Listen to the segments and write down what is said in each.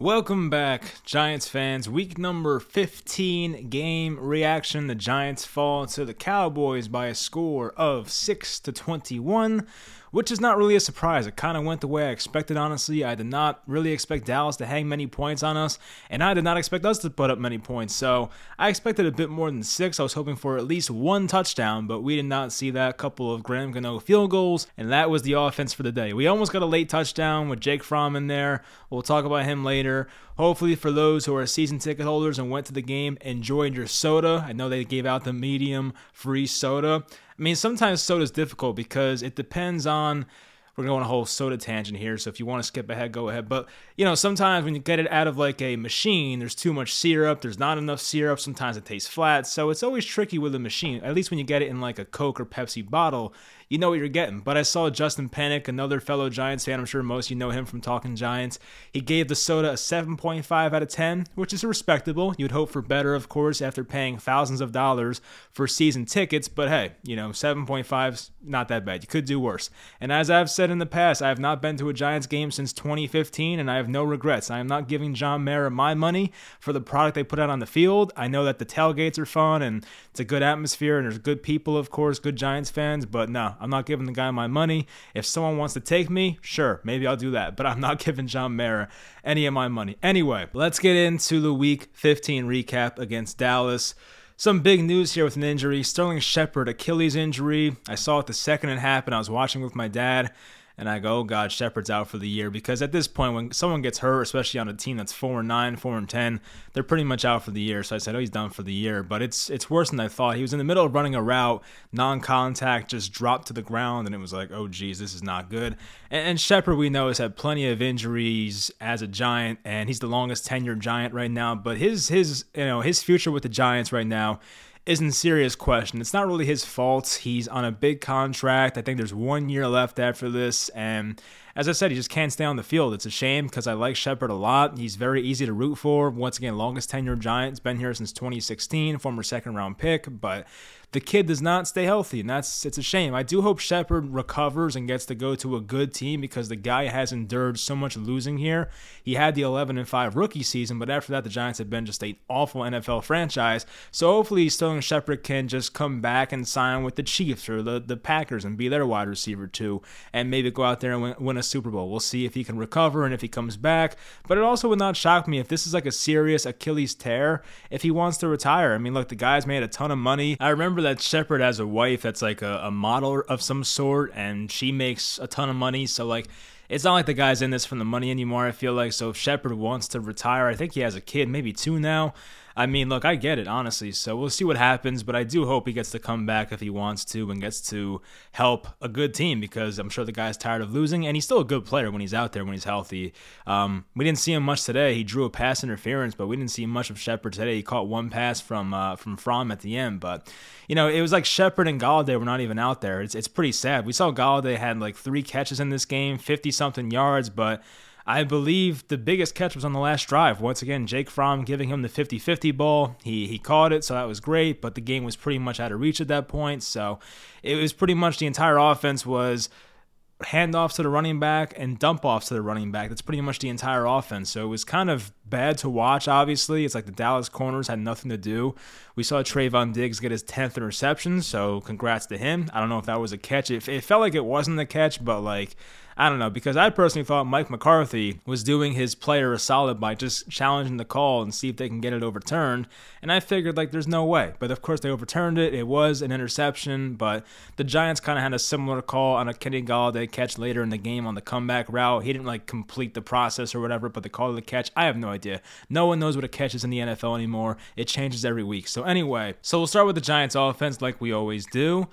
Welcome back, Giants fans. Week number 15 game reaction. The Giants fall to the Cowboys by a score of 6 to 21 which is not really a surprise. It kind of went the way I expected, honestly. I did not really expect Dallas to hang many points on us, and I did not expect us to put up many points. So I expected a bit more than six. I was hoping for at least one touchdown, but we did not see that. couple of Graham Gano field goals, and that was the offense for the day. We almost got a late touchdown with Jake Fromm in there. We'll talk about him later. Hopefully, for those who are season ticket holders and went to the game, enjoyed your soda. I know they gave out the medium free soda. I mean, sometimes soda is difficult because it depends on. We're going on a whole soda tangent here, so if you want to skip ahead, go ahead. But you know, sometimes when you get it out of like a machine, there's too much syrup. There's not enough syrup. Sometimes it tastes flat. So it's always tricky with a machine. At least when you get it in like a Coke or Pepsi bottle, you know what you're getting. But I saw Justin Penik, another fellow Giants fan. I'm sure most of you know him from Talking Giants. He gave the soda a 7.5 out of 10, which is respectable. You'd hope for better, of course, after paying thousands of dollars for season tickets. But hey, you know, 7.5's not that bad. You could do worse. And as I've said in the past, I have not been to a Giants game since 2015, and I have no regrets. I am not giving John Mara my money for the product they put out on the field. I know that the tailgates are fun and it's a good atmosphere, and there's good people, of course, good Giants fans. But no, I'm not giving the guy my money. If someone wants to take me, sure, maybe I'll do that. But I'm not giving John Mara any of my money. Anyway, let's get into the Week 15 recap against Dallas. Some big news here with an injury. Sterling Shepard, Achilles injury. I saw it the second it happened. I was watching with my dad and I go, oh God, Shepard's out for the year because at this point, when someone gets hurt, especially on a team that's four and nine, four and ten, they're pretty much out for the year. So I said, oh, he's done for the year. But it's it's worse than I thought. He was in the middle of running a route, non-contact, just dropped to the ground, and it was like, oh geez, this is not good. And, and Shepard, we know, has had plenty of injuries as a Giant, and he's the longest tenured Giant right now. But his his you know his future with the Giants right now is in serious question. It's not really his fault. He's on a big contract. I think there's one year left after this. And as I said, he just can't stay on the field. It's a shame because I like Shepard a lot. He's very easy to root for. Once again, longest tenured Giants, been here since 2016, former second round pick. But the kid does not stay healthy, and that's it's a shame. I do hope Shepard recovers and gets to go to a good team because the guy has endured so much losing here. He had the 11 and 5 rookie season, but after that, the Giants have been just an awful NFL franchise. So hopefully, Sterling Shepard can just come back and sign with the Chiefs or the, the Packers and be their wide receiver too, and maybe go out there and win, win a Super Bowl. We'll see if he can recover and if he comes back. But it also would not shock me if this is like a serious Achilles tear if he wants to retire. I mean, look, the guy's made a ton of money. I remember remember that Shepard has a wife that's like a, a model of some sort, and she makes a ton of money. So like, it's not like the guy's in this from the money anymore. I feel like so if Shepard wants to retire, I think he has a kid, maybe two now. I mean, look, I get it, honestly. So we'll see what happens, but I do hope he gets to come back if he wants to and gets to help a good team because I'm sure the guy's tired of losing, and he's still a good player when he's out there, when he's healthy. Um, we didn't see him much today. He drew a pass interference, but we didn't see much of Shepard today. He caught one pass from uh, from Fromm at the end, but you know, it was like Shepard and Golladay were not even out there. It's it's pretty sad. We saw Golladay had like three catches in this game, 50 something yards, but I believe the biggest catch was on the last drive. Once again, Jake Fromm giving him the 50 50 ball. He, he caught it, so that was great, but the game was pretty much out of reach at that point. So it was pretty much the entire offense was handoffs to the running back and dump offs to the running back. That's pretty much the entire offense. So it was kind of bad to watch, obviously. It's like the Dallas corners had nothing to do. We saw Trevon Diggs get his 10th interception, so congrats to him. I don't know if that was a catch. It, it felt like it wasn't a catch, but like I don't know, because I personally thought Mike McCarthy was doing his player a solid by just challenging the call and see if they can get it overturned. And I figured, like, there's no way. But of course, they overturned it. It was an interception, but the Giants kind of had a similar call on a Kenny Golladay catch later in the game on the comeback route. He didn't, like, complete the process or whatever, but the call of the catch, I have no idea. No one knows what a catch is in the NFL anymore. It changes every week. So, anyway, so we'll start with the Giants offense like we always do.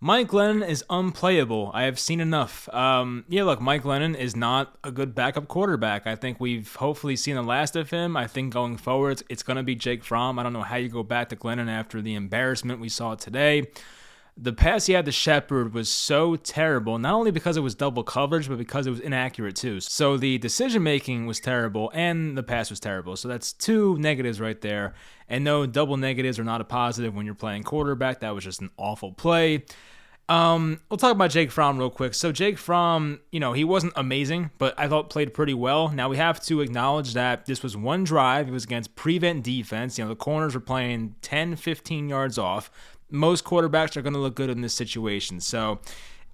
Mike Glennon is unplayable. I have seen enough. Um, yeah, look, Mike Glennon is not a good backup quarterback. I think we've hopefully seen the last of him. I think going forward, it's, it's going to be Jake Fromm. I don't know how you go back to Glennon after the embarrassment we saw today. The pass he had to Shepard was so terrible, not only because it was double coverage, but because it was inaccurate too. So the decision making was terrible and the pass was terrible. So that's two negatives right there. And no, double negatives are not a positive when you're playing quarterback. That was just an awful play. Um, we'll talk about Jake Fromm real quick. So Jake Fromm, you know, he wasn't amazing, but I thought played pretty well. Now we have to acknowledge that this was one drive. It was against prevent defense. You know, the corners were playing 10, 15 yards off. Most quarterbacks are going to look good in this situation. So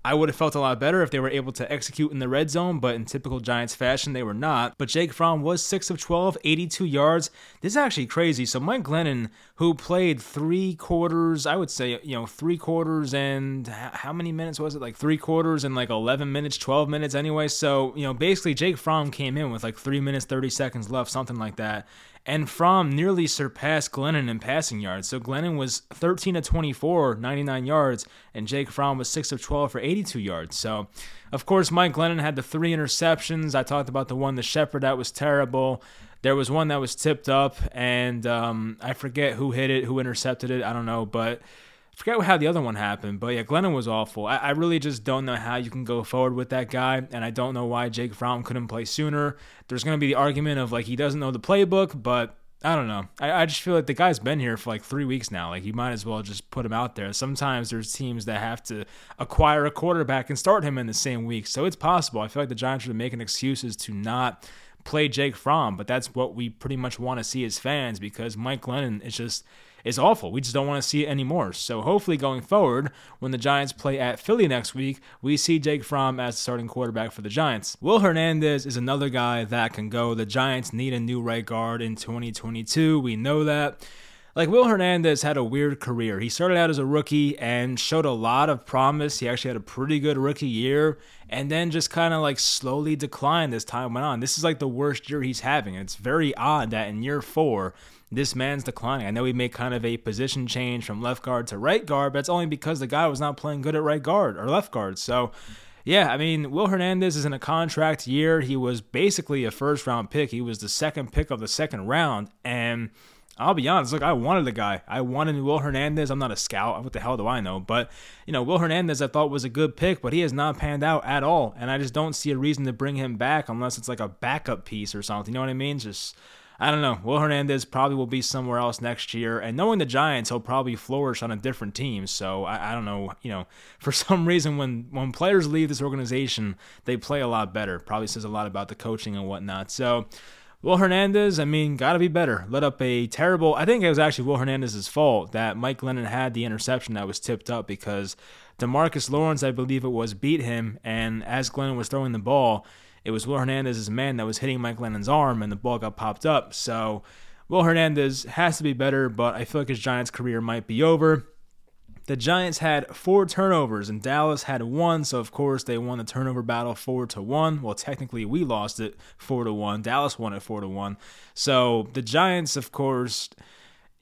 I would have felt a lot better if they were able to execute in the red zone, but in typical Giants fashion, they were not. But Jake Fromm was 6 of 12, 82 yards. This is actually crazy. So Mike Glennon, who played three quarters, I would say, you know, three quarters and how many minutes was it? Like three quarters and like 11 minutes, 12 minutes anyway. So, you know, basically Jake Fromm came in with like three minutes, 30 seconds left, something like that and Fromm nearly surpassed Glennon in passing yards. So Glennon was 13 of 24, 99 yards, and Jake Fromm was 6 of 12 for 82 yards. So, of course, Mike Glennon had the three interceptions. I talked about the one, the Shepard, that was terrible. There was one that was tipped up, and um, I forget who hit it, who intercepted it. I don't know, but forget how the other one happened, but yeah, Glennon was awful. I, I, really just don't know how you can go forward with that guy, and I don't know why Jake Fromm couldn't play sooner. There's going to be the argument of like he doesn't know the playbook, but I don't know. I, I just feel like the guy's been here for like three weeks now. Like you might as well just put him out there. Sometimes there's teams that have to acquire a quarterback and start him in the same week, so it's possible. I feel like the Giants are making excuses to not play Jake Fromm, but that's what we pretty much want to see as fans because Mike Glennon is just is awful. We just don't want to see it anymore. So hopefully going forward, when the Giants play at Philly next week, we see Jake Fromm as the starting quarterback for the Giants. Will Hernandez is another guy that can go. The Giants need a new right guard in 2022. We know that. Like Will Hernandez had a weird career. He started out as a rookie and showed a lot of promise. He actually had a pretty good rookie year and then just kind of like slowly declined as time went on. This is like the worst year he's having. It's very odd that in year four, this man's declining. I know he made kind of a position change from left guard to right guard, but it's only because the guy was not playing good at right guard or left guard. So, yeah, I mean, Will Hernandez is in a contract year. He was basically a first round pick. He was the second pick of the second round. And I'll be honest, look, I wanted the guy. I wanted Will Hernandez. I'm not a scout. What the hell do I know? But, you know, Will Hernandez I thought was a good pick, but he has not panned out at all. And I just don't see a reason to bring him back unless it's like a backup piece or something. You know what I mean? Just I don't know. Will Hernandez probably will be somewhere else next year. And knowing the Giants, he'll probably flourish on a different team. So I, I, don't know. You know, for some reason, when, when players leave this organization, they play a lot better. Probably says a lot about the coaching and whatnot. So. Will Hernandez, I mean, got to be better. Let up a terrible. I think it was actually Will Hernandez's fault that Mike Glennon had the interception that was tipped up because Demarcus Lawrence, I believe it was, beat him. And as Glennon was throwing the ball, it was Will Hernandez's man that was hitting Mike Glennon's arm, and the ball got popped up. So Will Hernandez has to be better, but I feel like his Giants career might be over. The Giants had four turnovers and Dallas had one, so of course they won the turnover battle four to one. Well, technically we lost it four to one. Dallas won it four to one. So the Giants, of course,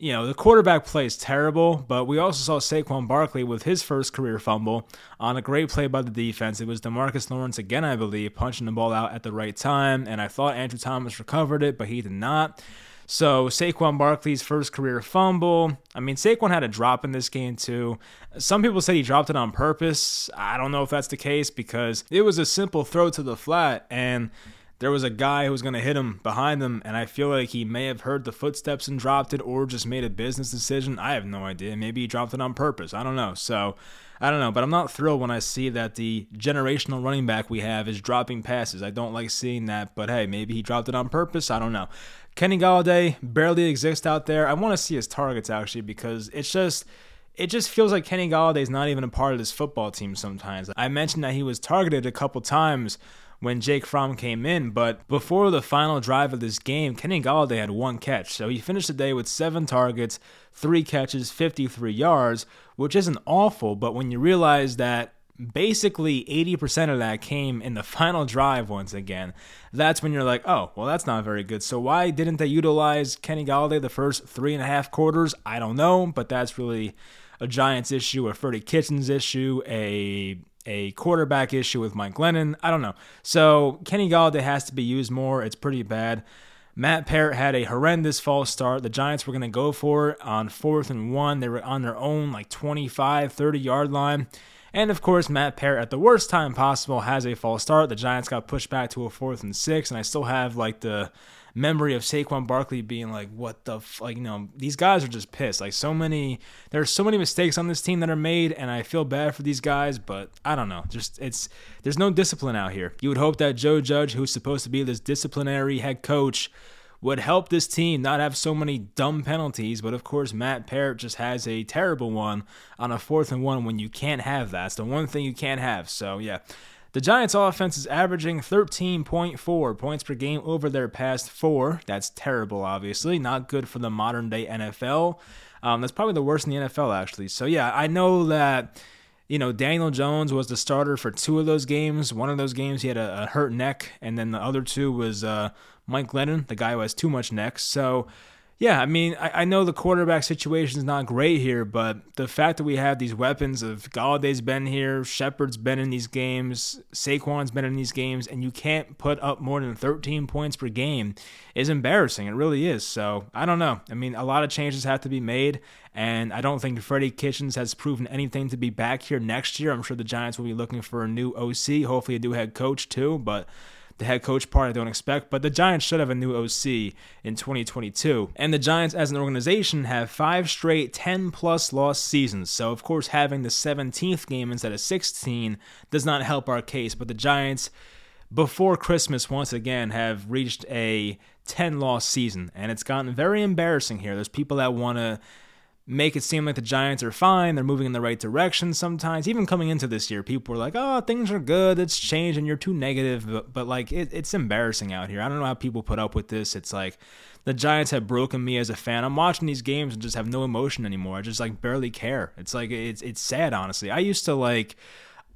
you know, the quarterback play is terrible, but we also saw Saquon Barkley with his first career fumble on a great play by the defense. It was Demarcus Lawrence again, I believe, punching the ball out at the right time, and I thought Andrew Thomas recovered it, but he did not. So Saquon Barkley's first career fumble. I mean, Saquon had a drop in this game too. Some people said he dropped it on purpose. I don't know if that's the case because it was a simple throw to the flat and there was a guy who was going to hit him behind him, and I feel like he may have heard the footsteps and dropped it, or just made a business decision. I have no idea. Maybe he dropped it on purpose. I don't know. So, I don't know, but I'm not thrilled when I see that the generational running back we have is dropping passes. I don't like seeing that, but hey, maybe he dropped it on purpose. I don't know. Kenny Golladay barely exists out there. I want to see his targets actually because it's just it just feels like Kenny Golladay is not even a part of this football team sometimes. I mentioned that he was targeted a couple times when Jake Fromm came in. But before the final drive of this game, Kenny Golladay had one catch. So he finished the day with seven targets, three catches, 53 yards, which isn't awful. But when you realize that basically 80% of that came in the final drive once again, that's when you're like, oh, well, that's not very good. So why didn't they utilize Kenny Golladay the first three and a half quarters? I don't know, but that's really a Giants issue, a Freddie Kitchens issue, a a quarterback issue with Mike Glennon. I don't know. So Kenny Golladay has to be used more. It's pretty bad. Matt Peart had a horrendous false start. The Giants were going to go for it on fourth and one. They were on their own, like 25, 30 yard line. And of course, Matt Peart, at the worst time possible, has a false start. The Giants got pushed back to a fourth and six, and I still have like the memory of Saquon Barkley being like, "What the f-? like?" You know, these guys are just pissed. Like so many, there are so many mistakes on this team that are made, and I feel bad for these guys. But I don't know. Just it's there's no discipline out here. You would hope that Joe Judge, who's supposed to be this disciplinary head coach, would help this team not have so many dumb penalties. But of course, Matt Peart just has a terrible one on a fourth and one when you can't have that. It's the one thing you can't have. So, yeah. The Giants' offense is averaging 13.4 points per game over their past four. That's terrible, obviously. Not good for the modern day NFL. Um, that's probably the worst in the NFL, actually. So, yeah, I know that you know, Daniel Jones was the starter for two of those games. One of those games he had a, a hurt neck, and then the other two was uh, Mike Glennon, the guy who has too much neck. So, yeah, I mean, I, I, know the quarterback situation is not great here, but the fact that we have these weapons of Golladay's been here, Shepard's been in these games, Saquon's been in these games, and you can't put up more than 13 points per game is embarrassing. It really is. So I don't know. I mean, a lot of changes have to be made, and I don't think Freddie Kitchens has proven anything to be back here next year. I'm sure the Giants will be looking for a new OC, hopefully a new head coach too, but the head coach part I don't expect, but the Giants should have a new OC in 2022. And the Giants as an organization have five straight 10 plus loss seasons. So, of course, having the 17th game instead of 16 does not help our case, but the Giants before Christmas once again have reached a 10 loss season and it's gotten very embarrassing here. There's people that want to make it seem like the Giants are fine. They're moving in the right direction sometimes. Even coming into this year, people were like, oh, things are good. It's changed and you're too negative. But, but like, it, it's embarrassing out here. I don't know how people put up with this. It's like the Giants have broken me as a fan. I'm watching these games and just have no emotion anymore. I just like barely care. It's like, it's, it's sad, honestly. I used to like,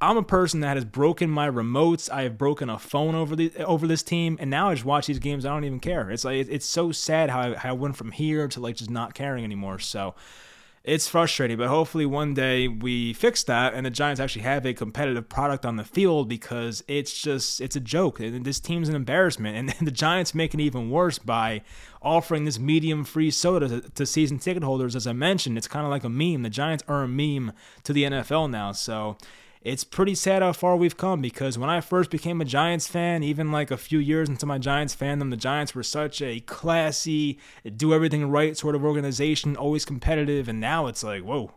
I'm a person that has broken my remotes. I have broken a phone over the over this team, and now I just watch these games. I don't even care. It's like it's so sad how I, how I went from here to like just not caring anymore. So it's frustrating, but hopefully one day we fix that and the Giants actually have a competitive product on the field because it's just it's a joke. This team's an embarrassment, and the Giants make it even worse by offering this medium free soda to, to season ticket holders. As I mentioned, it's kind of like a meme. The Giants are a meme to the NFL now, so it's pretty sad how far we've come because when I first became a Giants fan, even like a few years into my Giants fandom, the Giants were such a classy, do everything right sort of organization, always competitive, and now it's like, whoa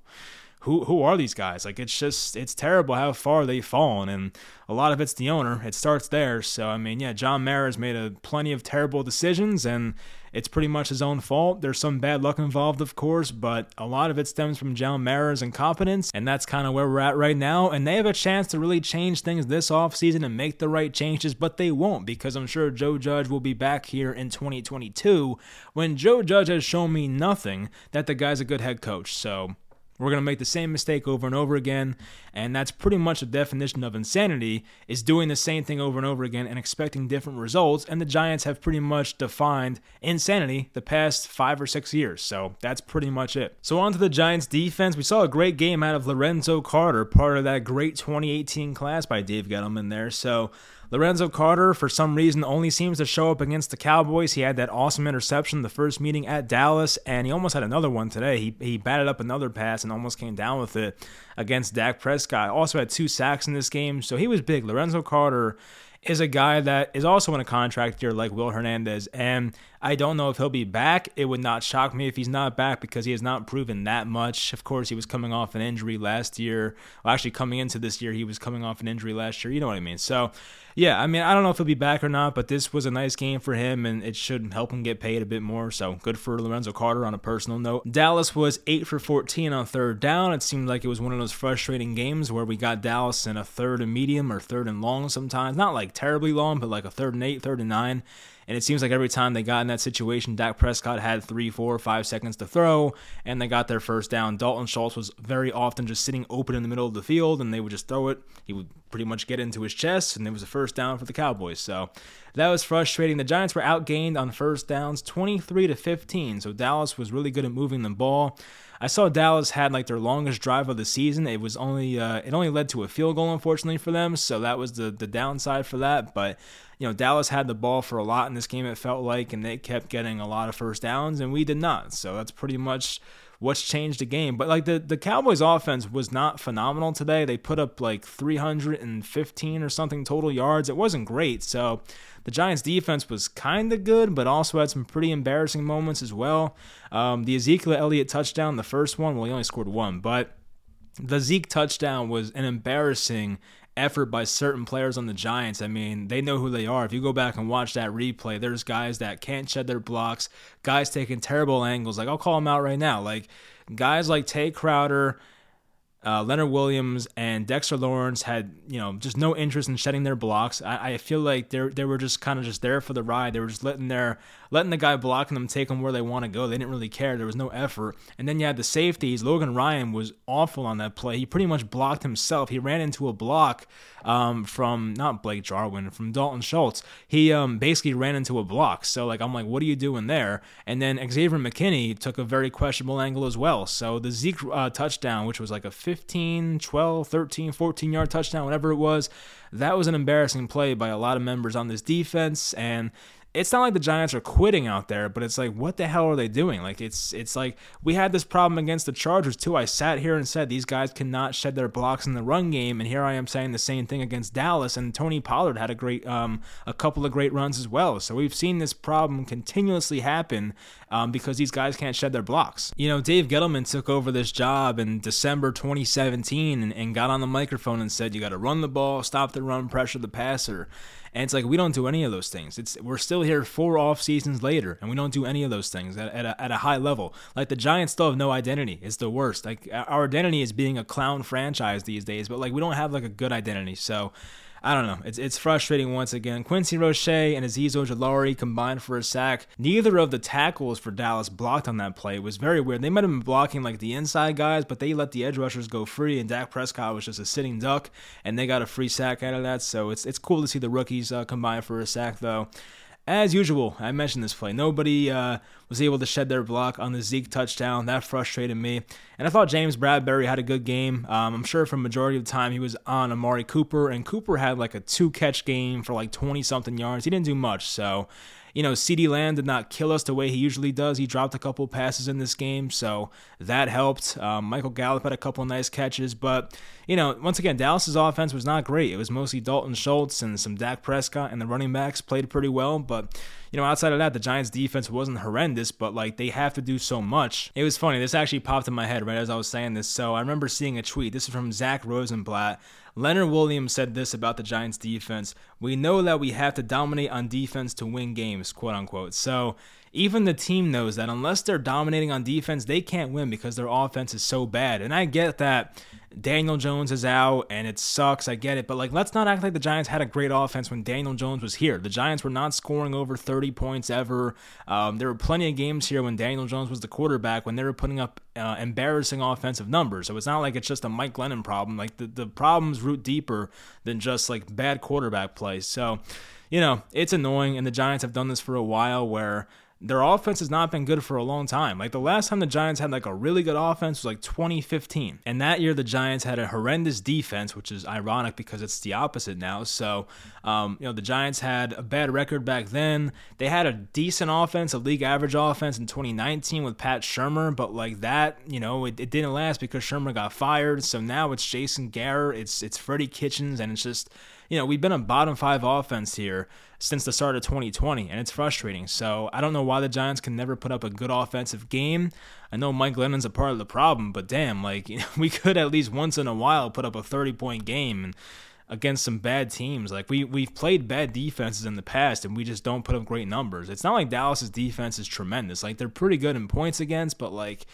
who who are these guys? Like it's just it's terrible how far they've fallen, and a lot of it's the owner. It starts there. So I mean, yeah, John Mara's made a plenty of terrible decisions, and it's pretty much his own fault. There's some bad luck involved, of course, but a lot of it stems from John Mara's incompetence, and that's kind of where we're at right now. And they have a chance to really change things this offseason and make the right changes, but they won't because I'm sure Joe Judge will be back here in 2022 when Joe Judge has shown me nothing that the guy's a good head coach. So we're going to make the same mistake over and over again, and that's pretty much the definition of insanity is doing the same thing over and over again and expecting different results, and the Giants have pretty much defined insanity the past 5 or 6 years. So, that's pretty much it. So, on to the Giants defense. We saw a great game out of Lorenzo Carter, part of that great 2018 class by Dave Gettleman there. So, Lorenzo Carter, for some reason, only seems to show up against the Cowboys. He had that awesome interception the first meeting at Dallas, and he almost had another one today. He, he batted up another pass and almost came down with it against Dak Prescott. Also had two sacks in this game, so he was big. Lorenzo Carter is a guy that is also in a contract year like Will Hernandez, and I don't know if he'll be back. It would not shock me if he's not back because he has not proven that much. Of course, he was coming off an injury last year. Well, actually, coming into this year, he was coming off an injury last year. You know what I mean? So, yeah, I mean, I don't know if he'll be back or not, but this was a nice game for him, and it should help him get paid a bit more. So, good for Lorenzo Carter on a personal note. Dallas was 8 for 14 on third down. It seemed like it was one of those frustrating games where we got Dallas in a third and medium or third and long sometimes. Not like terribly long, but like a third and eight, third and nine. And it seems like every time they got in that situation, Dak Prescott had three, four, five seconds to throw, and they got their first down. Dalton Schultz was very often just sitting open in the middle of the field, and they would just throw it. He would pretty much get into his chest, and it was a first down for the Cowboys. So that was frustrating. The Giants were outgained on first downs, 23 to 15. So Dallas was really good at moving the ball. I saw Dallas had like their longest drive of the season. It was only uh, it only led to a field goal, unfortunately for them. So that was the the downside for that. But you know, Dallas had the ball for a lot in this game. It felt like, and they kept getting a lot of first downs, and we did not. So that's pretty much what's changed the game. But like the the Cowboys offense was not phenomenal today. They put up like 315 or something total yards. It wasn't great. So the Giants defense was kind of good, but also had some pretty embarrassing moments as well. Um, the Ezekiel Elliott touchdown, the first one, well, he only scored one, but the Zeke touchdown was an embarrassing effort by certain players on the Giants. I mean, they know who they are. If you go back and watch that replay, there's guys that can't shed their blocks, guys taking terrible angles. Like, I'll call them out right now. Like, guys like Tae Crowder uh, Leonard Williams and Dexter Lawrence had, you know, just no interest in shedding their blocks. I, I feel like they they were just kind of just there for the ride. They were just letting their letting the guy blocking them take them where they want to go. They didn't really care. There was no effort. And then you had the safeties. Logan Ryan was awful on that play. He pretty much blocked himself. He ran into a block um, from not Blake Jarwin, from Dalton Schultz. He um, basically ran into a block. So like I'm like, what are you doing there? And then Xavier McKinney took a very questionable angle as well. So the Zeke uh, touchdown, which was like a 15, 12, 13, 14 yard touchdown, whatever it was, that was an embarrassing play by a lot of members on this defense. And it's not like the Giants are quitting out there, but it's like what the hell are they doing? Like it's it's like we had this problem against the Chargers too. I sat here and said these guys cannot shed their blocks in the run game, and here I am saying the same thing against Dallas. And Tony Pollard had a great um a couple of great runs as well. So we've seen this problem continuously happen um, because these guys can't shed their blocks. You know, Dave Gettleman took over this job in December 2017 and, and got on the microphone and said you got to run the ball, stop the run, pressure the passer. And it's like we don't do any of those things. It's we're still here four off seasons later, and we don't do any of those things at, at, a, at a high level. Like the Giants still have no identity. It's the worst. Like our identity is being a clown franchise these days, but like we don't have like a good identity. So I don't know. It's it's frustrating once again. Quincy Roche and Azeez Ojulari combined for a sack. Neither of the tackles for Dallas blocked on that play. It was very weird. They might have been blocking like the inside guys, but they let the edge rushers go free, and Dak Prescott was just a sitting duck, and they got a free sack out of that. So it's it's cool to see the rookies uh, combine for a sack though. As usual, I mentioned this play. Nobody uh, was able to shed their block on the Zeke touchdown. That frustrated me. And I thought James Bradberry had a good game. Um, I'm sure for majority of the time he was on Amari Cooper, and Cooper had like a two catch game for like 20 something yards. He didn't do much. So you know, CeeDee Lamb did not kill us the way he usually does. He dropped a couple passes in this game, so that helped. Um, Michael Gallup had a couple nice catches, but, you know, once again, Dallas's offense was not great. It was mostly Dalton Schultz and some Dak Prescott, and the running backs played pretty well, but, you know, outside of that, the Giants' defense wasn't horrendous, but, like, they have to do so much. It was funny. This actually popped in my head right as I was saying this. So I remember seeing a tweet. This is from Zach Rosenblatt. Leonard Williams said this about the Giants defense. We know that we have to dominate on defense to win games, quote unquote. So even the team knows that unless they're dominating on defense, they can't win because their offense is so bad. And I get that Daniel Jones is out and it sucks. I get it. But like let's not act like the Giants had a great offense when Daniel Jones was here. The Giants were not scoring over 30 points ever. Um, there were plenty of games here when Daniel Jones was the quarterback when they were putting up uh, embarrassing offensive numbers. So it's not like it's just a Mike Glennon problem. Like the, the problems root deeper than just like bad quarterback play. So, you know, it's annoying. And the Giants have done this for a while where their offense has not been good for a long time. Like the last time the Giants had like a really good offense was like 2015. And that year the Giants had a horrendous defense, which is ironic because it's the opposite now. So, um, you know, the Giants had a bad record back then. They had a decent offense, a league average offense in 2019 with Pat Shurmur, but like that, you know, it, it didn't last because Shurmur got fired. So now it's Jason Garrett, it's it's Freddie Kitchens, and it's just you know, we've been a bottom five offense here since the start of 2020, and it's frustrating. So I don't know why the Giants can never put up a good offensive game. I know Mike Glennon's a part of the problem, but damn, like you know, we could at least once in a while put up a 30 point game and against some bad teams. Like we we've played bad defenses in the past and we just don't put up great numbers. It's not like Dallas's defense is tremendous. Like they're pretty good in points against, but like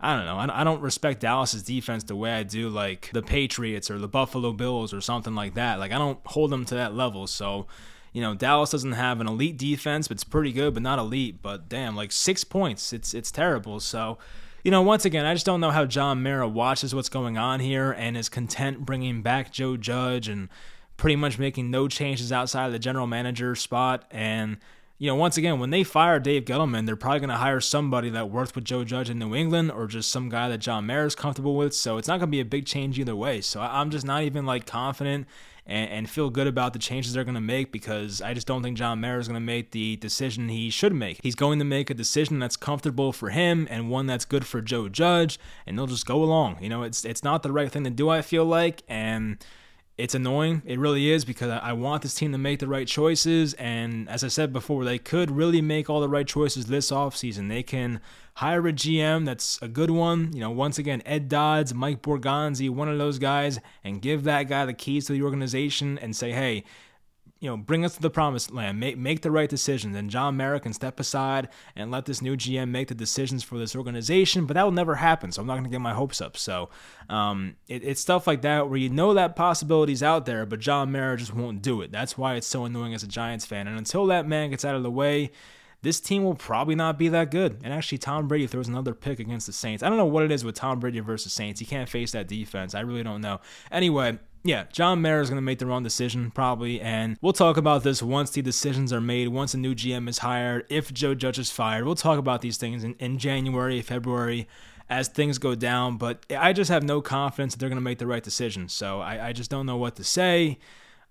I don't know. I don't respect Dallas's defense the way I do like the Patriots or the Buffalo Bills or something like that. Like I don't hold them to that level. So, you know, Dallas doesn't have an elite defense, but it's pretty good, but not elite. But damn, like six points, it's it's terrible. So, you know, once again, I just don't know how John Mara watches what's going on here and is content bringing back Joe Judge and pretty much making no changes outside of the general manager spot and you know, once again, when they fire Dave Gettleman, they're probably going to hire somebody that worked with Joe Judge in New England or just some guy that John Mara is comfortable with. So it's not going to be a big change either way. So I'm just not even like confident and, and feel good about the changes they're going to make because I just don't think John Mara is going to make the decision he should make. He's going to make a decision that's comfortable for him and one that's good for Joe Judge, and they'll just go along. You know, it's it's not the right thing to do. I feel like, and it's annoying. It really is because I want this team to make the right choices. And as I said before, they could really make all the right choices this offseason. They can hire a GM that's a good one. You know, once again, Ed Dodds, Mike Borgonzi, one of those guys, and give that guy the keys to the organization and say, hey, you know, bring us to the promised land, make, make the right decisions. And John Mara can step aside and let this new GM make the decisions for this organization, but that will never happen. So I'm not going to get my hopes up. So um, it, it's stuff like that where you know that possibility's out there, but John Mara just won't do it. That's why it's so annoying as a Giants fan. And until that man gets out of the way, this team will probably not be that good. And actually, Tom Brady throws another pick against the Saints. I don't know what it is with Tom Brady versus Saints. He can't face that defense. I really don't know. Anyway, yeah, John Mara is going to make the wrong decision probably, and we'll talk about this once the decisions are made, once a new GM is hired, if Joe Judge is fired. We'll talk about these things in, in January, February, as things go down, but I just have no confidence that they're going to make the right decision. So I, I just don't know what to say.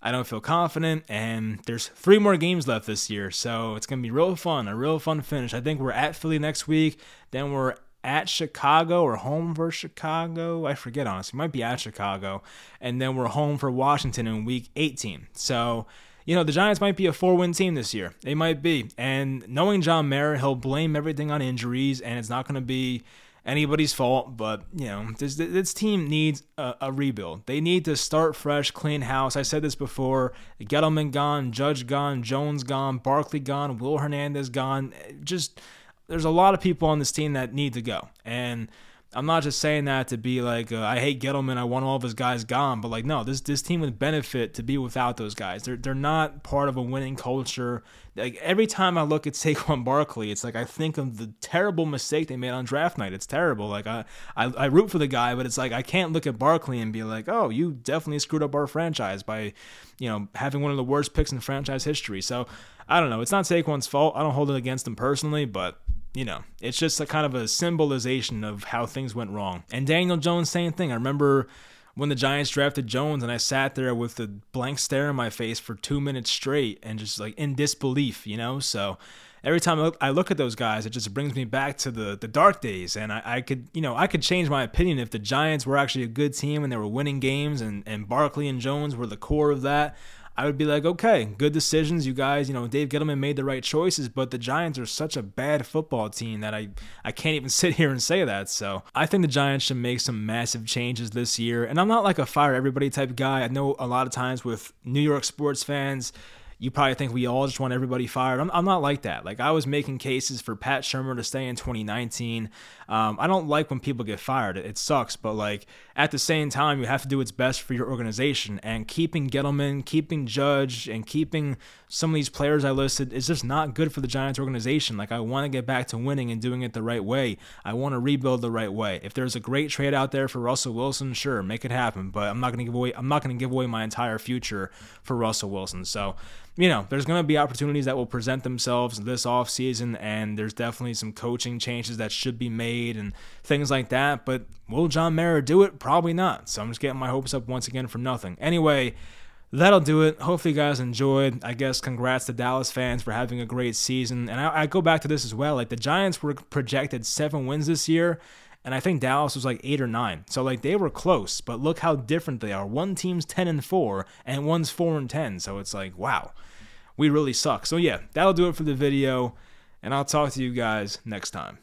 I don't feel confident, and there's three more games left this year, so it's gonna be real fun, a real fun finish. I think we're at Philly next week, then we're at Chicago or home for Chicago. I forget honestly. Might be at Chicago. And then we're home for Washington in week 18. So, you know, the Giants might be a four win team this year. They might be. And knowing John Mara, he'll blame everything on injuries, and it's not going to be anybody's fault. But, you know, this, this team needs a, a, rebuild. They need to start fresh, clean house. I said this before Gettleman gone, Judge gone, Jones gone, Barkley gone, Will Hernandez gone. Just there's a lot of people on this team that need to go. And I'm not just saying that to be like uh, I hate Gettleman, I want all of his guys gone, but like no, this this team would benefit to be without those guys. They're they're not part of a winning culture. Like every time I look at Saquon Barkley, it's like I think of the terrible mistake they made on draft night. It's terrible. Like I, I I root for the guy, but it's like I can't look at Barkley and be like, oh, you definitely screwed up our franchise by, you know, having one of the worst picks in franchise history. So I don't know. It's not Saquon's fault. I don't hold it against him personally, but you know, it's just a kind of a symbolization of how things went wrong. And Daniel Jones, same thing. I remember when the Giants drafted Jones and I sat there with a blank stare on my face for two minutes straight and just like in disbelief, you know? So every time I look, I look at those guys, it just brings me back to the, the dark days. And I, I, could, you know, I could change my opinion if the Giants were actually a good team and they were winning games and, and Barkley and Jones were the core of that. I would be like, okay, good decisions, you guys. You know, Dave Gettleman made the right choices, but the Giants are such a bad football team that I, I can't even sit here and say that. So I think the Giants should make some massive changes this year. And I'm not like a fire everybody type guy. I know a lot of times with New York sports fans, you probably think we all just want everybody fired. I'm, I'm not like that. Like I was making cases for Pat Shurmur to stay in 2019. Um, I don't like when people get fired. It, it, sucks, but like at the same time, you have to do what's best for your organization. And keeping Gettleman, keeping Judge, and keeping some of these players I listed is just not good for the Giants organization. Like I want to get back to winning and doing it the right way. I want to rebuild the right way. If there's a great trade out there for Russell Wilson, sure, make it happen. But I'm not to give away. I'm not to give away my entire future for Russell Wilson. So you know, there's going to be opportunities that will present themselves this offseason, and there's definitely some coaching changes that should be made and things like that. But will John Mara do it? Probably not. So I'm just getting my hopes up once again for nothing. Anyway, that'll do it. Hopefully, you guys enjoyed. I guess congrats to Dallas fans for having a great season. And I, I go back to this as well. Like the Giants were projected seven wins this year and I think Dallas was like eight or nine. So like they were close, but look how different they are. One team's ten and four, and one's four and ten. So it's like wow, we really suck. So yeah, that'll do it for the video, and I'll talk to you guys next time.